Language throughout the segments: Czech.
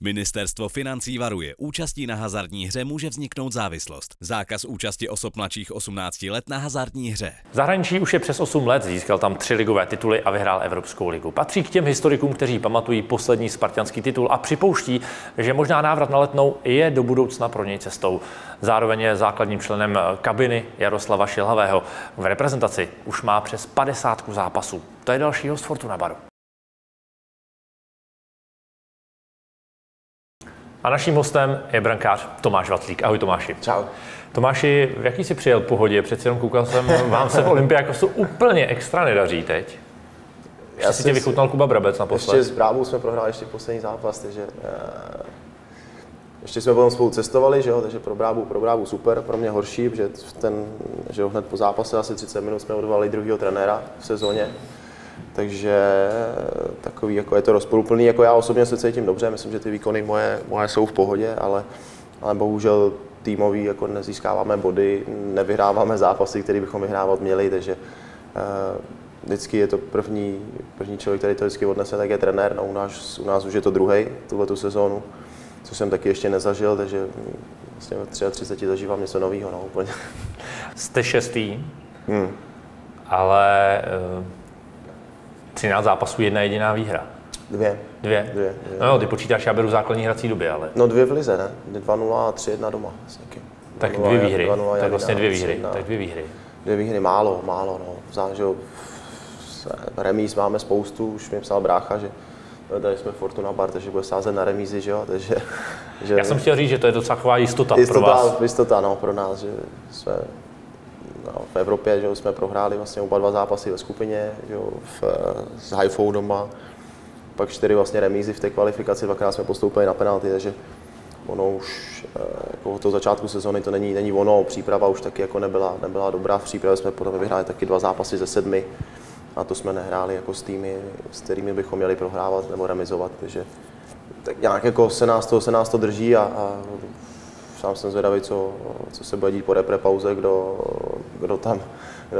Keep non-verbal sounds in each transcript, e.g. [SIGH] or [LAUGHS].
Ministerstvo financí varuje, účastí na hazardní hře může vzniknout závislost. Zákaz účasti osob mladších 18 let na hazardní hře. Zahraničí už je přes 8 let, získal tam tři ligové tituly a vyhrál Evropskou ligu. Patří k těm historikům, kteří pamatují poslední spartianský titul a připouští, že možná návrat na letnou je do budoucna pro něj cestou. Zároveň je základním členem kabiny Jaroslava Šilhavého. V reprezentaci už má přes 50 zápasů. To je další host Fortuna Baru. A naším hostem je brankář Tomáš Vaclík. Ahoj Tomáši. Čau. Tomáši, v jaký si přijel pohodě? Přeci jenom koukal jsem, [LAUGHS] vám se v Olympiakosu úplně extra nedaří teď. Já si tě vychutnal Kuba Brabec naposled. Ještě s Brávou jsme prohráli ještě poslední zápas, takže uh, ještě jsme potom spolu cestovali, že jo, takže pro Brávu, pro Brávu super, pro mě horší, protože ten, že jo, hned po zápase asi 30 minut jsme odvolali druhého trenéra v sezóně, takže takový, jako je to rozporuplný, jako já osobně se cítím dobře, myslím, že ty výkony moje, moje jsou v pohodě, ale, ale bohužel týmový jako nezískáváme body, nevyhráváme zápasy, které bychom vyhrávat měli, takže uh, vždycky je to první, první člověk, který to vždycky odnese, tak je trenér, no u nás, u nás už je to druhý tuhle tu sezónu, co jsem taky ještě nezažil, takže vlastně v 33 zažívám něco nového, no úplně. Jste šestý, hmm. ale uh 13 zápasů, jedna jediná výhra. Dvě. Dvě? Dvě. dvě. No jo, ty počítáš, já beru základní hrací doby, ale... No dvě v lize, ne? 2-0 a 3-1 doma. Vlastně. Tak dvě výhry, tak vlastně dvě výhry, tak dvě výhry. Dvě výhry, málo, málo, no. Vzám, že remíz máme spoustu, už mi psal brácha, že tady jsme Fortuna Bar, takže bude sázet na remízy, že jo, takže... Že Já jsem chtěl říct, že to je docela taková jistota, jistota pro vás. Jistota, no, pro nás, že jsme v Evropě, že jsme prohráli vlastně oba dva zápasy ve skupině, že v, s Haifou doma, pak čtyři vlastně remízy v té kvalifikaci, dvakrát jsme postoupili na penalty, takže ono už eh, jako od toho začátku sezóny to není, není ono, příprava už taky jako nebyla, nebyla dobrá, v přípravě jsme potom vyhráli taky dva zápasy ze sedmi a to jsme nehráli jako s týmy, s kterými bychom měli prohrávat nebo remizovat, takže tak nějak jako se nás to, se nás to drží a, a sám jsem zvědavý, co, co se bude dít po repre pauze, kdo, kdo tam,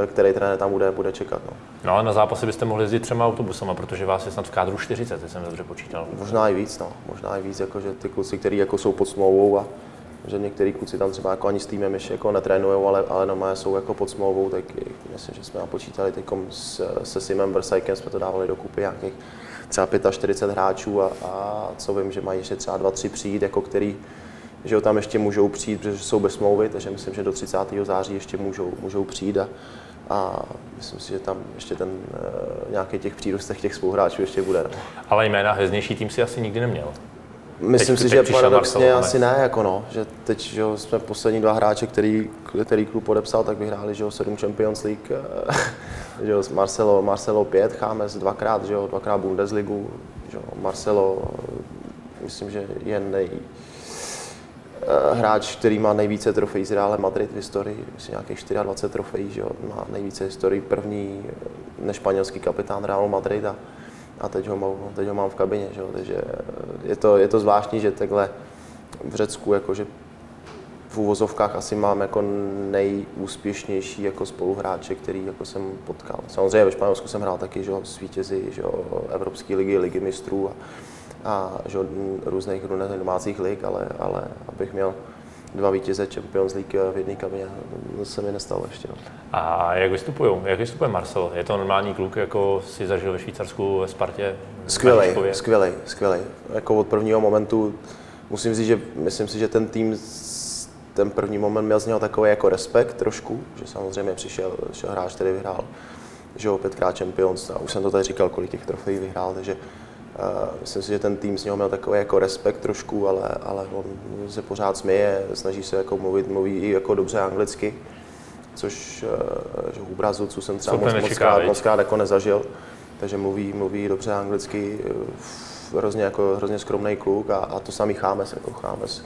který trenér tam bude, bude čekat. No. no a na zápasy byste mohli jezdit třema autobusama, protože vás je snad v kádru 40, jsem dobře počítal. Možná i víc, no. možná i víc, jako, že ty kluci, kteří jako jsou pod smlouvou a že některý kluci tam třeba jako ani s týmem ještě jako netrénují, ale, ale normálně jsou jako pod smlouvou, tak myslím, že jsme napočítali teď s, se Simem Bersajkem, jsme to dávali dokupy nějakých třeba 45 hráčů a, a co vím, že mají ještě třeba dva, tři přijít, jako který že tam ještě můžou přijít, protože jsou bez smlouvy, takže myslím, že do 30. září ještě můžou, můžou přijít a, a myslím si, že tam ještě ten uh, nějaký těch přírůstek těch spoluhráčů ještě bude. No. Ale jména heznější tým si asi nikdy neměl. Myslím teď, si, teď že paradoxně asi ne, jako no, že teď že jsme poslední dva hráče, který, který klub podepsal, tak vyhráli že jo, sedm Champions League, [LAUGHS] že jo, Marcelo, Marcelo 5, Chámes dvakrát, že jo, dvakrát Bundesligu, že jo, Marcelo, myslím, že je nej, Eh, hráč, který má nejvíce trofejí z Reále Madrid v historii, myslím nějakých 24 trofejí, že jo, má nejvíce historii první eh, nešpanělský kapitán Real Madrid a, a teď, ho mám, teď ho mám v kabině, že jo, takže eh, je to, je to zvláštní, že takhle v Řecku, jakože v úvozovkách asi mám jako nejúspěšnější jako spoluhráče, který jako jsem potkal. Samozřejmě ve Španělsku jsem hrál taky, že jo, svítězi, že jo, Evropské ligy, ligy mistrů a, a že, různých domácích lig, ale, ale abych měl dva vítěze Champions League v jedné kabině, to se mi nestalo ještě. No. A jak vystupují? Jak vystupuje Marcel? Je to normální kluk, jako si zažil ve Švýcarsku, ve Spartě? Skvělý, skvělý, skvělý. Jako od prvního momentu musím říct, že myslím si, že ten tým ten první moment měl z něho takový jako respekt trošku, že samozřejmě přišel, přišel hráč, který vyhrál že jo, pětkrát Champions, a už jsem to tady říkal, kolik těch trofejí vyhrál, takže myslím si, že ten tým s něho měl takový jako respekt trošku, ale, ale on se pořád směje, snaží se jako mluvit, mluví i jako dobře anglicky, což eh, že u Brazilců jsem třeba moc, moc, krát, moc krát jako nezažil, takže mluví, mluví dobře anglicky, eh, hrozně, jako, hrozně skromný kluk a, a to samý Chámes, jako Chámes,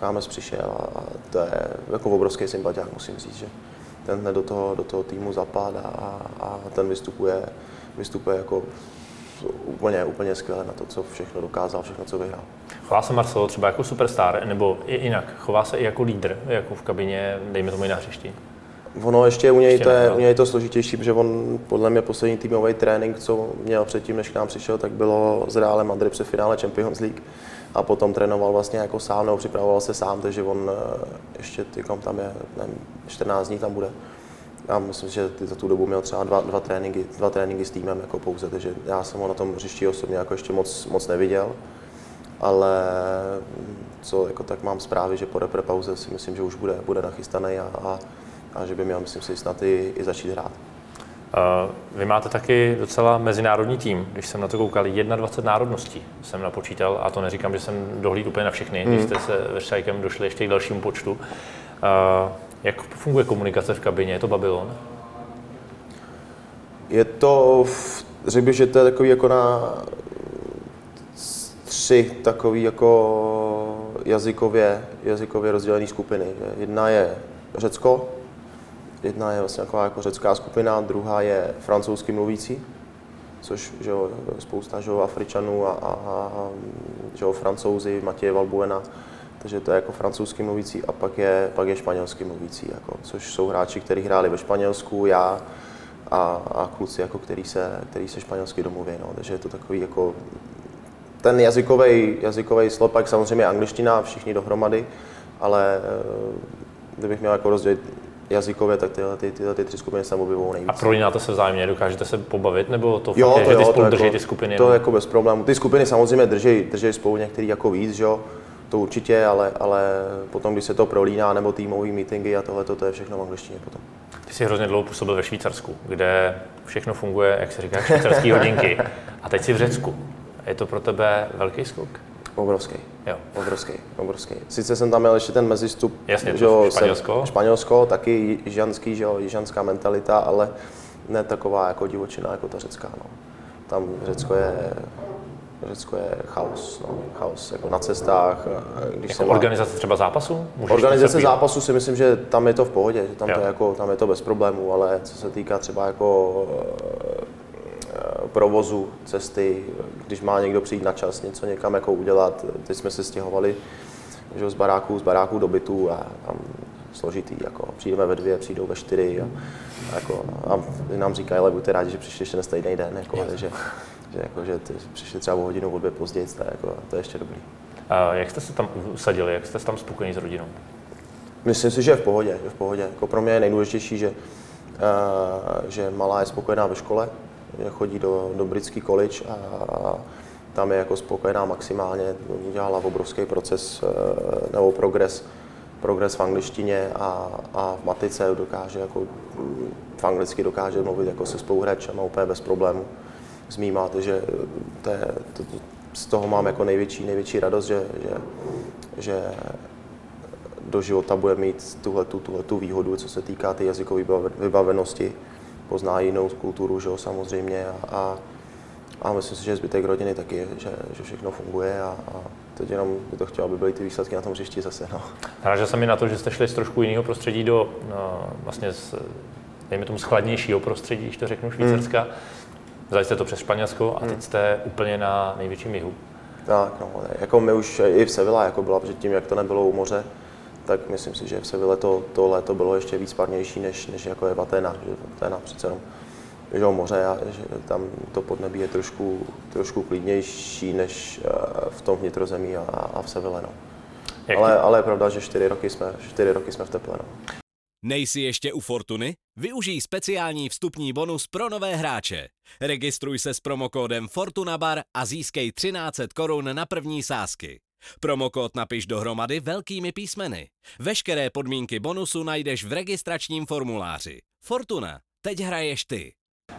Chámes přišel a, a to je jako obrovský sympatiák, musím říct, že ten do toho, do toho týmu zapadá a, a ten vystupuje, vystupuje jako úplně, úplně skvěle na to, co všechno dokázal, všechno, co vyhrál. Chová se Marcelo třeba jako superstar, nebo i jinak? Chová se i jako lídr, jako v kabině, dejme tomu i na hřišti? Ono ještě u něj, to je, u něj to složitější, protože on podle mě poslední týmový trénink, co měl předtím, než k nám přišel, tak bylo s Realem Madrid před finále Champions League. a potom trénoval vlastně jako sám, nebo připravoval se sám, takže on ještě tykom tam je, nevím, 14 dní tam bude. Já myslím, že za tu dobu měl třeba dva, dva, tréninky, dva tréninky s týmem jako pouze, takže já jsem ho na tom hřišti osobně jako ještě moc, moc neviděl. Ale co jako tak mám zprávy, že po repre pauze si myslím, že už bude, bude nachystaný a, a, a že by měl, myslím si, snad i, i začít hrát. Vy máte taky docela mezinárodní tým. Když jsem na to koukal, 21 národností jsem napočítal a to neříkám, že jsem dohlíd úplně na všechny, mm. když jste se ve Šajkem došli ještě k dalšímu počtu. Jak funguje komunikace v kabině? Je to Babylon? Je to, řekl bych, že to je takový jako na tři takový jako jazykově, jazykově rozdělené skupiny. Jedna je Řecko, jedna je vlastně taková jako řecká skupina, druhá je francouzsky mluvící, což že jo, spousta že jo, Afričanů a, a, a že jo, Francouzi, Matěje Valbuena, takže to je jako francouzsky mluvící a pak je, pak je španělsky mluvící, jako, což jsou hráči, kteří hráli ve Španělsku, já a, a kluci, jako, který, se, který se španělsky domluví. No. Takže je to takový jako ten jazykový jazykový slopak, samozřejmě angličtina, všichni dohromady, ale eh, kdybych měl jako rozdělit jazykově, tak tyhle, ty, tyhle ty tři skupiny se objevují nejvíc. A prolínáte se vzájemně, dokážete se pobavit, nebo to jo, fakt je, to že ty spolu drží jako, ty skupiny? To je jako bez problémů. Ty skupiny samozřejmě drží, drží spolu některý jako víc, že jo? To určitě, ale, ale potom, když se to prolíná, nebo týmové meetingy a tohle, to je všechno v angličtině potom. Ty jsi hrozně dlouho působil ve Švýcarsku, kde všechno funguje, jak se říká, švýcarský hodinky. A teď jsi v Řecku. Je to pro tebe velký skok? Obrovský. Jo. Obrovský, obrovský. Sice jsem tam měl ještě ten mezistup, Jasně, že jo, Španělsko. Španělsko, taky jižanský, že jo, jižanská mentalita, ale ne taková jako divočina, jako ta řecká. No. Tam Řecko je Řecko je chaos, no, chaos jako na cestách. Když jako organizace má... třeba zápasu? Můžeš organizace zápasu si myslím, že tam je to v pohodě, že tam, to je jako, tam je to bez problémů, ale co se týká třeba jako e, provozu cesty, když má někdo přijít na čas, něco někam jako udělat. Teď jsme se stěhovali že z baráků, z baráků do bytu a tam složitý, jako přijdeme ve dvě, přijdou ve čtyři a, jako, a nám říkají, ale buďte rádi, že přišli ještě na stejný den, jako, takže že, jako, že ty přišli třeba o hodinu, o dvě později, to je, jako, to je ještě dobrý. A jak jste se tam usadili, jak jste se tam spokojení s rodinou? Myslím si, že je v pohodě, že v pohodě. Jako pro mě je nejdůležitější, že, uh, že malá je spokojená ve škole, že chodí do, do britský college a, a tam je jako spokojená maximálně, udělala obrovský proces uh, nebo progres, progres v angličtině a, a v matice dokáže jako v anglicky dokáže mluvit jako se spoluhráčem úplně bez problémů s mýma, takže to je, to, z toho mám jako největší, největší radost, že, že, že do života bude mít tuhle tu výhodu, co se týká té jazykové vybavenosti, pozná jinou kulturu, že jo, samozřejmě a, a, a myslím si, že zbytek rodiny taky, že, že všechno funguje a, a teď jenom by to chtělo, aby byly ty výsledky na tom hřišti zase. No. Narážel jsem mi na to, že jste šli z trošku jiného prostředí do no, vlastně z, dejme tomu, schladnějšího prostředí, když to řeknu, Švýcarska. Hmm Vzali jste to přes Španělsko a teď hmm. jste úplně na největším jihu. Tak, no, jako my už i v Sevilla jako byla předtím, jak to nebylo u moře, tak myslím si, že v Seville to, to léto bylo ještě víc parnější, než, než jako je v Atena, že Atena přece jenom že o moře a že tam to podnebí je trošku, trošku klidnější než eh, v tom vnitrozemí a, a v Seville. No. Ale, ale je pravda, že čtyři roky jsme, čtyři roky jsme v teple. No. Nejsi ještě u Fortuny? Využij speciální vstupní bonus pro nové hráče. Registruj se s promokódem FortunaBar a získej 1300 korun na první sázky. Promokód napiš dohromady velkými písmeny. Veškeré podmínky bonusu najdeš v registračním formuláři. Fortuna. Teď hraješ ty.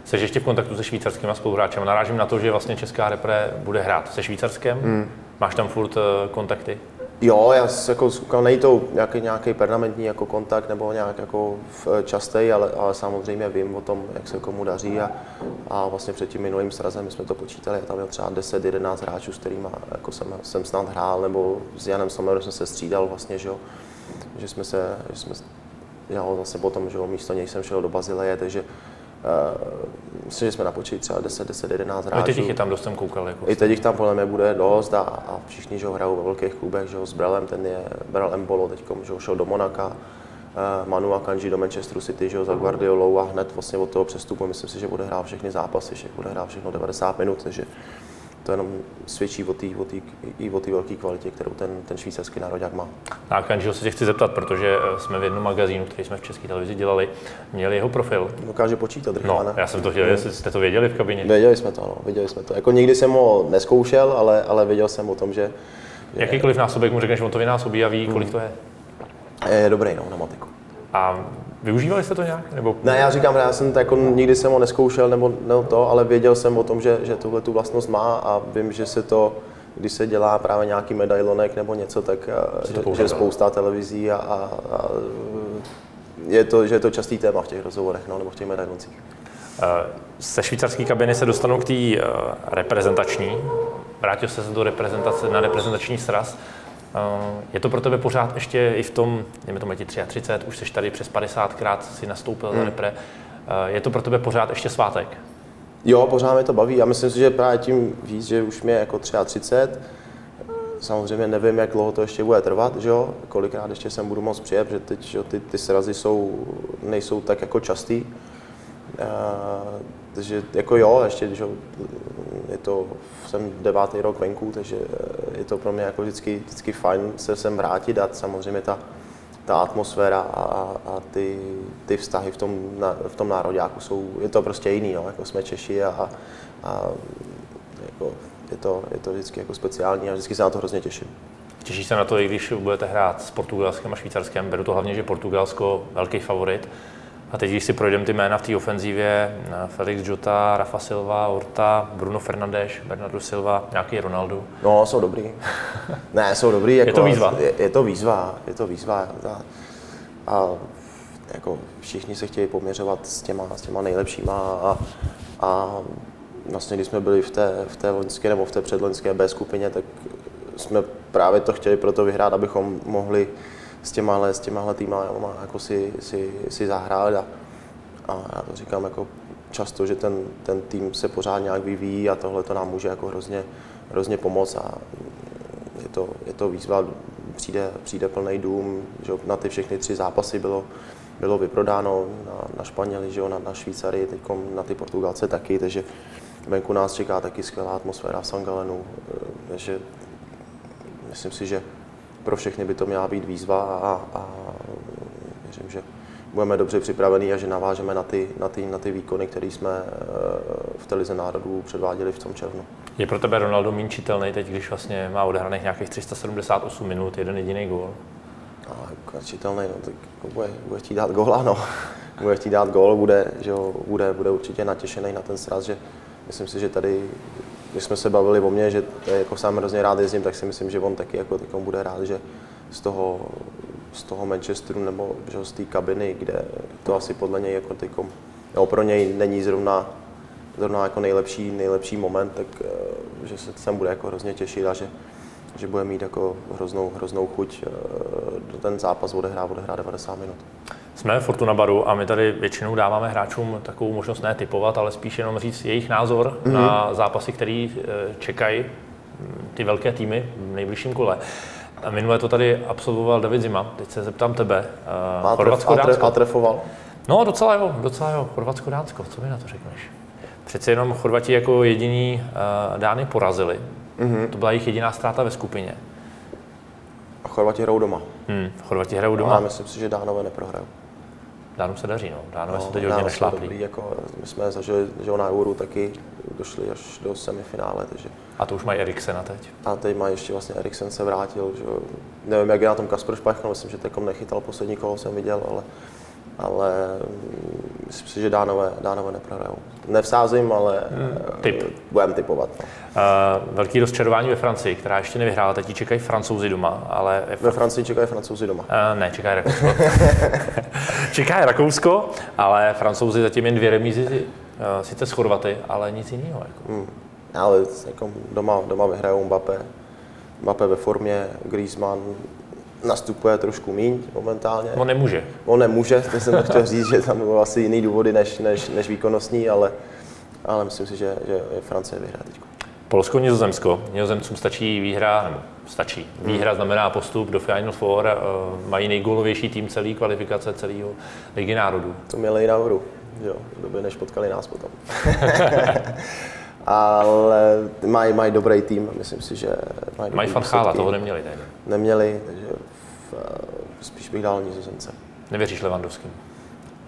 Jsi ještě v kontaktu se švýcarskými spoluhráčem. Narážím na to, že vlastně česká repre bude hrát se Švýcarskem. Hmm. Máš tam furt uh, kontakty? Jo, já jako koukám, není to nějaký, nějaký permanentní jako kontakt nebo nějak jako častý, ale, ale samozřejmě vím o tom, jak se komu daří a, a vlastně před tím minulým srazem jsme to počítali, tam byl třeba 10-11 hráčů, s kterými jako jsem, jsem snad hrál, nebo s Janem Somerem jsem se střídal vlastně, že, jo, že jsme se, že jsme, já vlastně potom, že jo, místo něj jsem šel do Bazileje, takže myslím, že jsme napočítali třeba 10, 10, 11 hráčů. I teď jich je tam dost, jsem koukal. Jako I teď jich tam podle mě bude dost a, a všichni, že hrajou ve velkých klubech, že s Brelem, ten je, Brel Embolo teď, že šel do Monaka, uh, Manu Akanji do Manchesteru City, že za Guardiolou a hned vlastně od toho přestupu myslím si, že bude hrát všechny zápasy, že bude hrát všechno 90 minut, takže to jenom svědčí o té o i o té velké kvalitě, kterou ten, ten švýcarský národák má. A Kanžiho se tě chci zeptat, protože eh, jsme v jednom magazínu, který jsme v české televizi dělali, měli jeho profil. Dokáže počítat, rychle, No, já jsem to chtěl, jestli jste to věděli v kabině. Věděli jsme to, no, věděli jsme to. Jako nikdy jsem ho neskoušel, ale, ale věděl jsem o tom, že... Jakýkoliv násobek mu řekneš, on to vynásobí a ví, kolik to je? Je dobrý, no, na matiku. A využívali jste to nějak? Nebo... Ne, já říkám, já jsem to jako nikdy jsem ho neskoušel nebo, nebo to, ale věděl jsem o tom, že, že tuhle tu vlastnost má a vím, že se to, když se dělá právě nějaký medailonek nebo něco, tak že, že spousta televizí a, a, a, je to, že je to častý téma v těch rozhovorech no, nebo v těch medailoncích. Se švýcarské kabiny se dostanu k té reprezentační. Vrátil se do reprezentace na reprezentační sraz. Je to pro tebe pořád ještě i v tom, dejme tomu ti 33, už jsi tady přes 50krát si nastoupil hmm. za repre, je to pro tebe pořád ještě svátek? Jo, pořád mě to baví. Já myslím si, že právě tím víc, že už mě jako 33, samozřejmě nevím, jak dlouho to ještě bude trvat, že jo? kolikrát ještě sem budu moct přijet, protože teď že ty, ty srazy jsou, nejsou tak jako častý. Takže jako jo, ještě když je to, jsem devátý rok venku, takže eh, je to pro mě jako vždycky, vždycky fajn se sem vrátit a samozřejmě ta, ta atmosféra a, a ty, ty vztahy v tom, v tom nároďáku jsou, je to prostě jiný, no, jako jsme Češi a, a jako je, to, je to vždycky jako speciální a vždycky se na to hrozně těším. Těšíš se na to, i když budete hrát s Portugalskem a Švýcarskem. Beru to hlavně, že Portugalsko velký favorit. A teď, když si projdeme ty jména v té ofenzívě, eh, Felix Jota, Rafa Silva, Orta, Bruno Fernandes, Bernardo Silva, nějaký Ronaldo. No, jsou dobrý. [LAUGHS] ne, jsou dobrý. Jako, je to výzva? Je, je to výzva, je to výzva. A, a jako všichni se chtějí poměřovat s těma, s těma nejlepšíma a, a vlastně když jsme byli v té, v té loňské nebo v té předloňské B skupině, tak jsme právě to chtěli proto vyhrát, abychom mohli s těmahle, s těmahle týma jako si, si, si zahrát a, a já to říkám jako často, že ten, ten tým se pořád nějak vyvíjí a tohle to nám může jako hrozně, hrozně pomoct. A je to, je to výzva, přijde, přijde plný dům, že na ty všechny tři zápasy bylo, bylo vyprodáno na, na Španěli, že na, na Švýcary, teď na ty Portugalce taky, takže venku nás čeká taky skvělá atmosféra v Sangalenu, takže myslím si, že pro všechny by to měla být výzva a, a věřím, že budeme dobře připravení a že navážeme na ty, na ty, na ty výkony, které jsme eh, v televize národů předváděli v tom červnu. Je pro tebe Ronaldo méně čitelný teď, když vlastně má odehraných nějakých 378 minut, jeden jediný gól? No, jako čitelný, no, tak jako bude, bude chtít dát góla, no. [LAUGHS] Bude chtít dát gól, bude, že jo, bude, bude určitě natěšený na ten sraz, že myslím si, že tady když jsme se bavili o mě, že jako sám hrozně rád jezdím, tak si myslím, že on taky jako bude rád, že z toho, z toho Manchesteru nebo že z té kabiny, kde to asi podle něj jako tykom, nebo pro něj není zrovna, zrovna jako nejlepší, nejlepší moment, tak eh, že se sem bude jako hrozně těšit a že, že bude mít jako hroznou, hroznou chuť do eh, ten zápas odehrát, odehrát 90 minut. Jsme Fortuna Baru a my tady většinou dáváme hráčům takovou možnost ne typovat, ale spíš jenom říct jejich názor mm-hmm. na zápasy, které eh, čekají hm, ty velké týmy v nejbližším kole. A minule to tady absolvoval David Zima. Teď se zeptám tebe. A, Chorvatsko, Dánsko. A trefoval? No, docela jo, docela jo. Chorvatsko, Dánsko, co mi na to řekneš? Přece jenom Chorvati jako jediní uh, Dány porazili. Mm-hmm. To byla jejich jediná ztráta ve skupině. A Chorvati hrajou doma. Hmm, Chorvati hrajou doma. A myslím si, že Dánové neprohrajou. Dánům se daří, no. Dánové no, se teď hodně nešláplí. Dobrý, jako my jsme zažili, že na Euro taky došli až do semifinále, takže... A to už mají Eriksena teď? A teď má ještě vlastně Eriksen se vrátil, že nevím, jak je na tom Kasper Špachl, myslím, že takom nechytal poslední kolo, jsem viděl, ale, ale myslím si, že Dánové, Dánové neprohrajou. Nevsázím, ale hmm, typ. budeme typovat. No. Uh, velký rozčarování ve Francii, která ještě nevyhrála, teď čekají francouzi doma, ale... Ve Francii čekají francouzi doma. Uh, ne, čekají Rakousko. [LAUGHS] čekají Rakousko, ale francouzi zatím jen dvě remízy, uh, sice s Chorvaty, ale nic jiného. Jako. Hmm. Ale jako doma, doma vyhrajou Mbappé. Mbappé ve formě, Griezmann, nastupuje trošku míň momentálně. On nemůže. On nemůže, to jsem chtěl říct, že tam bylo asi jiný důvody než, než, než výkonnostní, ale, ale myslím si, že, že Francie vyhrá teď. Polsko, Nizozemsko. Nizozemcům stačí výhra, nebo stačí. Výhra hmm. znamená postup do Final Four, eh, mají nejgólovější tým celý kvalifikace celého ligy národů. To měli i na hru, jo, v době, než potkali nás potom. [LAUGHS] ale mají, mají dobrý tým, myslím si, že mají Mají fanchála, toho neměli, ne? Neměli, takže spíš bych dal nizozemce. Nevěříš Levandovským?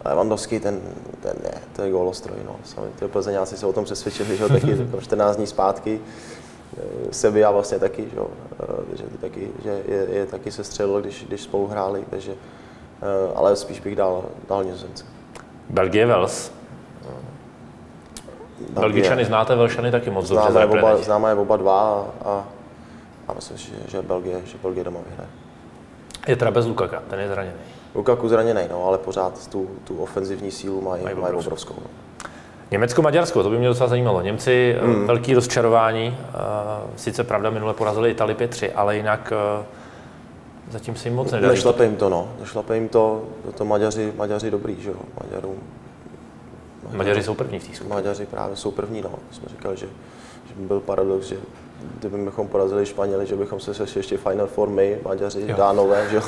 Levandovský, ten, ten je, to je gólostroj, no. Sami ty Plzeňáci se o tom přesvědčili, že jo, taky [LAUGHS] 14 dní zpátky. Sevilla vlastně taky, že, jo, že, taky, že je, je, taky se střelilo, když, když spolu hráli, takže, ale spíš bych dal, dal nizozemce. Belgie, Wales. Belgičany znáte, Velšany taky moc známe dobře. Oba, známe je oba dva a, a myslím, že, že, Belgie, že Belgie doma vyhraje. Je teda bez Lukaka, ten je zraněný. Lukaku zraněný, no, ale pořád tu, tu ofenzivní sílu mají, mají, mají obrovskou. No. Německo-Maďarsko, to by mě docela zajímalo. Němci, hmm. velký rozčarování, sice pravda, minule porazili Itali 5-3, ale jinak zatím se jim moc nedaří. Nešlape jim to, no. Nešlape jim to, to Maďaři, Maďaři dobrý, že jo. Maďarům Maďaři jsou první v té skupině. Maďaři právě jsou první, no. Jsme říkali, že, že by byl paradox, že kdybychom porazili Španěli, že bychom se sešli ještě Final Four my, Maďaři, jo. Dánové, že jo.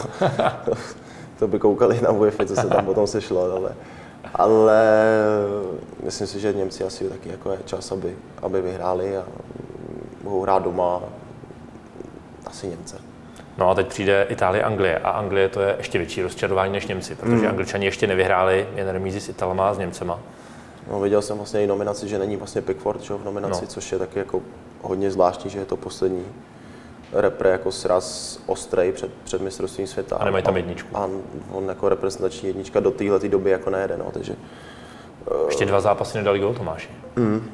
[LAUGHS] to by koukali na UEFA, co se tam potom sešlo, ale, ale myslím si, že Němci asi taky jako je čas, aby, aby vyhráli a mohou hrát doma asi Němce. No a teď přijde Itálie, Anglie a Anglie to je ještě větší rozčarování než Němci, protože mm. Angličani ještě nevyhráli jen remízi s Italama a s Němcema. No, viděl jsem vlastně i nominaci, že není vlastně Pickford že, v nominaci, no. což je taky jako hodně zvláštní, že je to poslední repre jako sraz ostrej před, před mistrovstvím světa. A nemají tam jedničku. A on jako reprezentační jednička do téhle doby jako nejede, no, takže... Ještě dva zápasy nedali gol Tomáši. Mm.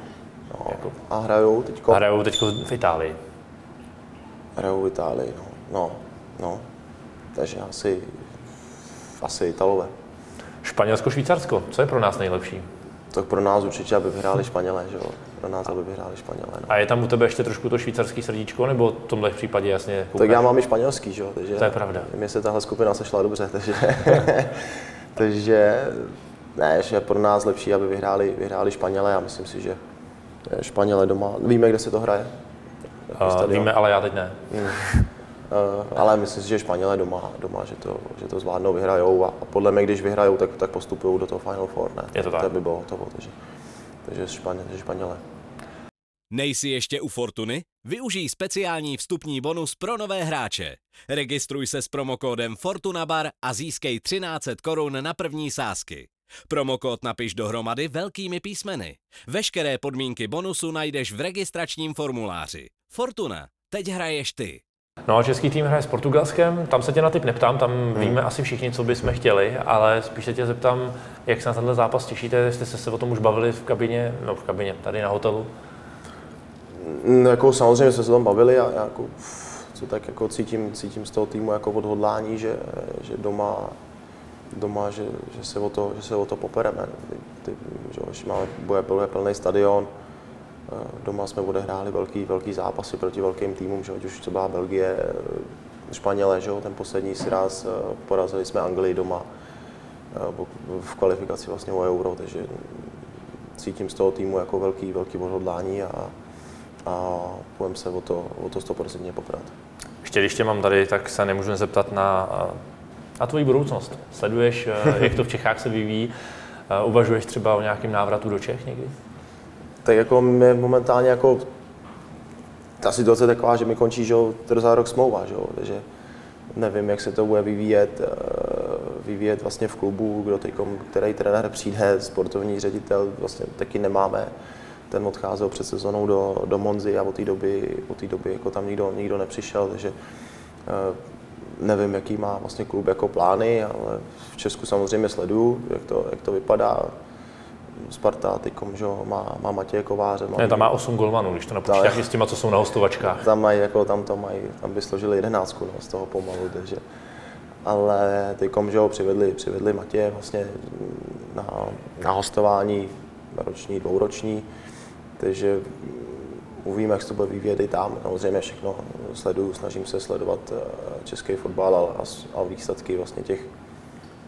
No, jako. A hrajou teďko? A hrajou teďko v Itálii. Hrajou v Itálii, no. No, no. Takže asi, asi Italové. Španělsko-Švýcarsko, co je pro nás nejlepší? tak pro nás určitě, aby vyhráli Španělé, že jo? Pro nás, aby vyhráli Španělé. No. A je tam u tebe ještě trošku to švýcarský srdíčko, nebo v tomhle případě jasně koukáš? Tak já mám i španělský, že jo? Takže to je pravda. Mně se tahle skupina sešla dobře, takže, [LAUGHS] takže ne, že pro nás lepší, aby vyhráli, vyhráli Španělé a myslím si, že Španělé doma, víme, kde se to hraje? Uh, víme, ale já teď ne. Hmm. Uh, ale myslím si, že Španělé doma, doma že, to, že to zvládnou, vyhrajou a, a podle mě, když vyhrajou, tak, tak postupují do toho Final Four, ne? Je to tak. To by bylo hotovo, takže, takže Španě, Španělé. Nejsi ještě u Fortuny? Využij speciální vstupní bonus pro nové hráče. Registruj se s promokódem FortunaBar a získej 1300 korun na první sázky. Promokód napiš dohromady velkými písmeny. Veškeré podmínky bonusu najdeš v registračním formuláři. Fortuna. Teď hraješ ty. No a český tým hraje s Portugalskem, tam se tě na typ neptám, tam hmm. víme asi všichni, co bychom chtěli, ale spíš se tě zeptám, jak se na tenhle zápas těšíte, jestli jste se o tom už bavili v kabině, no v kabině, tady na hotelu? No, jako samozřejmě jsme se tam bavili a jako, co tak jako cítím, cítím z toho týmu jako odhodlání, že, že doma, doma že, že, se o to, že se o to popereme. Ty, ty, že máme, bude, bude plný stadion, Eh, doma jsme odehráli velký, velký zápasy proti velkým týmům, že ať už to byla Belgie, eh, Španělé, že ten poslední si raz eh, porazili jsme Anglii doma v kvalifikaci vlastně o Euro, takže cítím z toho týmu jako velký, velký odhodlání a, a půjdem se o to, o to 100% poprat. Ještě když tě mám tady, tak se nemůžu nezeptat na, na tvoji budoucnost. Sleduješ, [LAUGHS] jak to v Čechách se vyvíjí? Uvažuješ třeba o nějakém návratu do Čech někdy? tak jako my momentálně jako ta situace je taková, že mi končí že, za rok smlouva, že, takže nevím, jak se to bude vyvíjet, eh, vyvíjet vlastně v klubu, kdo teďkom, který trenér přijde, sportovní ředitel, vlastně taky nemáme. Ten odcházel před sezonou do, do Monzy a od té doby, od té doby jako tam nikdo, nikdo nepřišel, takže eh, nevím, jaký má vlastně klub jako plány, ale v Česku samozřejmě sleduju, jak to, jak to vypadá. Sparta teďkom, že má, má Matěje Kováře. Má ne, tam má 8 golmanů, když to napočítáš s těma, co jsou na hostovačkách. Tam, mají, jako, tam, to mají, tam by složili jedenáctku no, z toho pomalu, takže ale teďkom, že ho přivedli, přivedli Matěje vlastně na, na hostování roční, dvouroční, takže uvidíme, jak se to bude vyvíjet i tam. Samozřejmě všechno sleduju, snažím se sledovat eh, český fotbal a, a výsledky vlastně těch,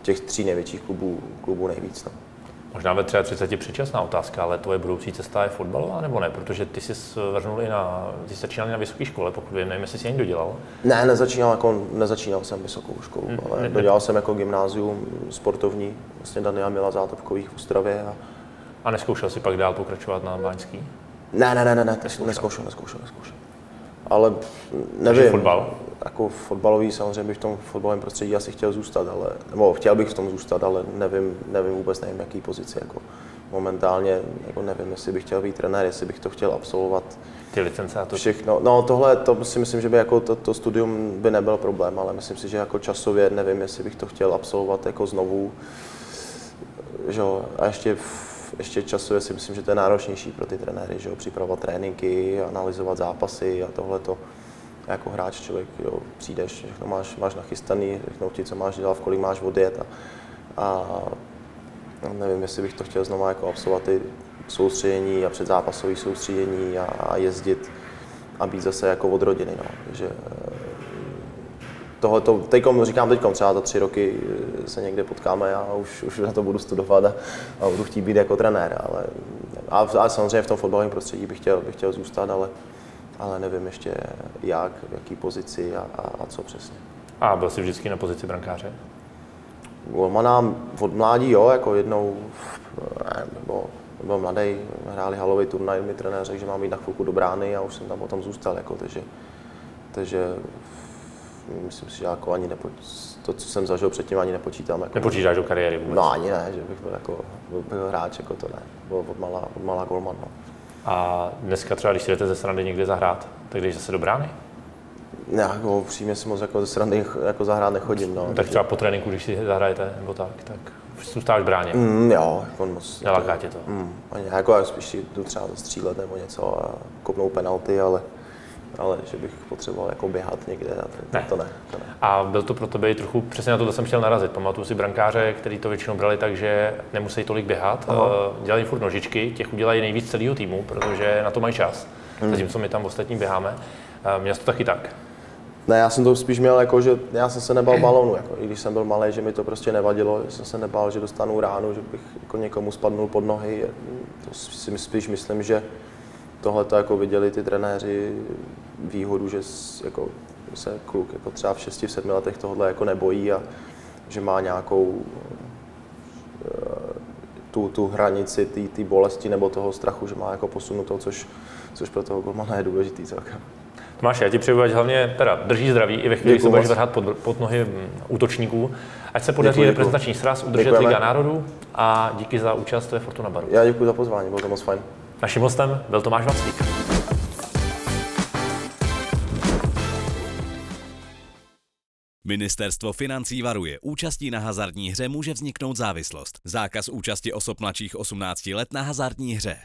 těch tří největších klubů, klubů nejvíc. No. Možná ve 33 předčasná otázka, ale tvoje budoucí cesta je fotbalová nebo ne? Protože ty jsi vrhnul i na, ty jsi začínal na vysoké škole, pokud vím, nevím, jestli jsi ani dodělal. Ne, nezačínal, jako, nezačínal jsem vysokou školu, hmm. ale dodělal jsem jako gymnázium sportovní, vlastně Daniela Mila Zátopkových v Ostravě. A... a neskoušel si pak dál pokračovat na Báňský? Ne, ne, ne, ne, ne neskoušel, neskoušel, neskoušel. Ale nevím. Takže fotbal? Jako fotbalový samozřejmě bych v tom fotbalovém prostředí asi chtěl zůstat, ale, nebo chtěl bych v tom zůstat, ale nevím, nevím vůbec, nevím, jaký pozici. Jako momentálně jako nevím, jestli bych chtěl být trenér, jestli bych to chtěl absolvovat. Ty licence a to? Všechno. No tohle, to si myslím, že by jako to, to studium by nebyl problém, ale myslím si, že jako časově nevím, jestli bych to chtěl absolvovat jako znovu. Že a ještě, ještě časově si myslím, že to je náročnější pro ty trenéry, že jo, připravovat tréninky, analyzovat zápasy a tohle to jako hráč člověk, jo, přijdeš, všechno máš, máš nachystaný, řeknou ti, co máš dělat, v kolik máš odjet a, a nevím, jestli bych to chtěl znovu jako absolvovat ty soustředění a předzápasové soustředění a, a jezdit a být zase jako od rodiny. No. Takže eh, tohle to, teďkom, říkám teďkom, třeba za tři roky eh, se někde potkáme a už, už na to budu studovat a, a budu chtít být jako trenér, ale, a, a samozřejmě v tom fotbalovém prostředí bych chtěl, bych chtěl zůstat, ale, ale nevím ještě jak, v jaký pozici a, a, a co přesně. A byl jsi vždycky na pozici brankáře? Golmana od mládí, jo, jako jednou, ne, nebo byl mladý, hráli halový turnaj, mi trenér řekl, že mám být na chvilku do brány a už jsem tam potom zůstal, jako, takže, takže myslím si, že jako ani nepo, to, co jsem zažil předtím, ani nepočítám. Jako, Nepočítáš do kariéry vůbec? No ani ne, že bych byl, jako, byl hráč, jako to ne, byl od malá, od malá golman. No. A dneska třeba, když jdete ze strany někde zahrát, tak jdeš zase do brány? Ne, jako upřímně si moc jako ze srandy jako zahrát nechodím. No. Tak třeba po tréninku, když si zahrajete, nebo tak, tak zůstáváš v bráně. Mm, jo, jako moc. Neláká tě to? Mm, ani, jako já spíš jdu třeba zastřílet nebo něco a kopnou penalty, ale, ale že bych potřeboval jako běhat někde, to ne. To, ne, to ne. A byl to pro tebe trochu, přesně na to jsem chtěl narazit. Pamatuju si brankáře, který to většinou brali tak, že nemusí tolik běhat, Aha. dělají furt nožičky, těch udělají nejvíc celého týmu, protože na to mají čas. Hmm. Zatímco my tam ostatní běháme. Měl jsi to taky tak? Ne, já jsem to spíš měl jako, že já jsem se nebal balonu, jako, i když jsem byl malý, že mi to prostě nevadilo, že jsem se nebál, že dostanu ránu, že bych jako někomu spadnul pod nohy. To si spíš myslím, že tohle to jako viděli ty trenéři výhodu, že jako, se kluk jako třeba v 6 7 letech tohle jako nebojí a že má nějakou eh, tu, tu hranici té bolesti nebo toho strachu, že má jako posunutou, což, což pro toho golmana je důležitý celkem. Tomáš, já ti přeju, ať hlavně teda drží zdraví i ve chvíli, kdy se budeš vrhat pod, pod nohy mm, útočníků. Ať se podaří děkuji, reprezentační sraz, udržet Děkujeme. Liga národů a díky za účast ve Fortuna Baru. Já děkuji za pozvání, bylo to moc fajn. Naším hostem byl Tomáš Vaclík. Ministerstvo financí varuje, účastí na hazardní hře může vzniknout závislost. Zákaz účasti osob mladších 18 let na hazardní hře.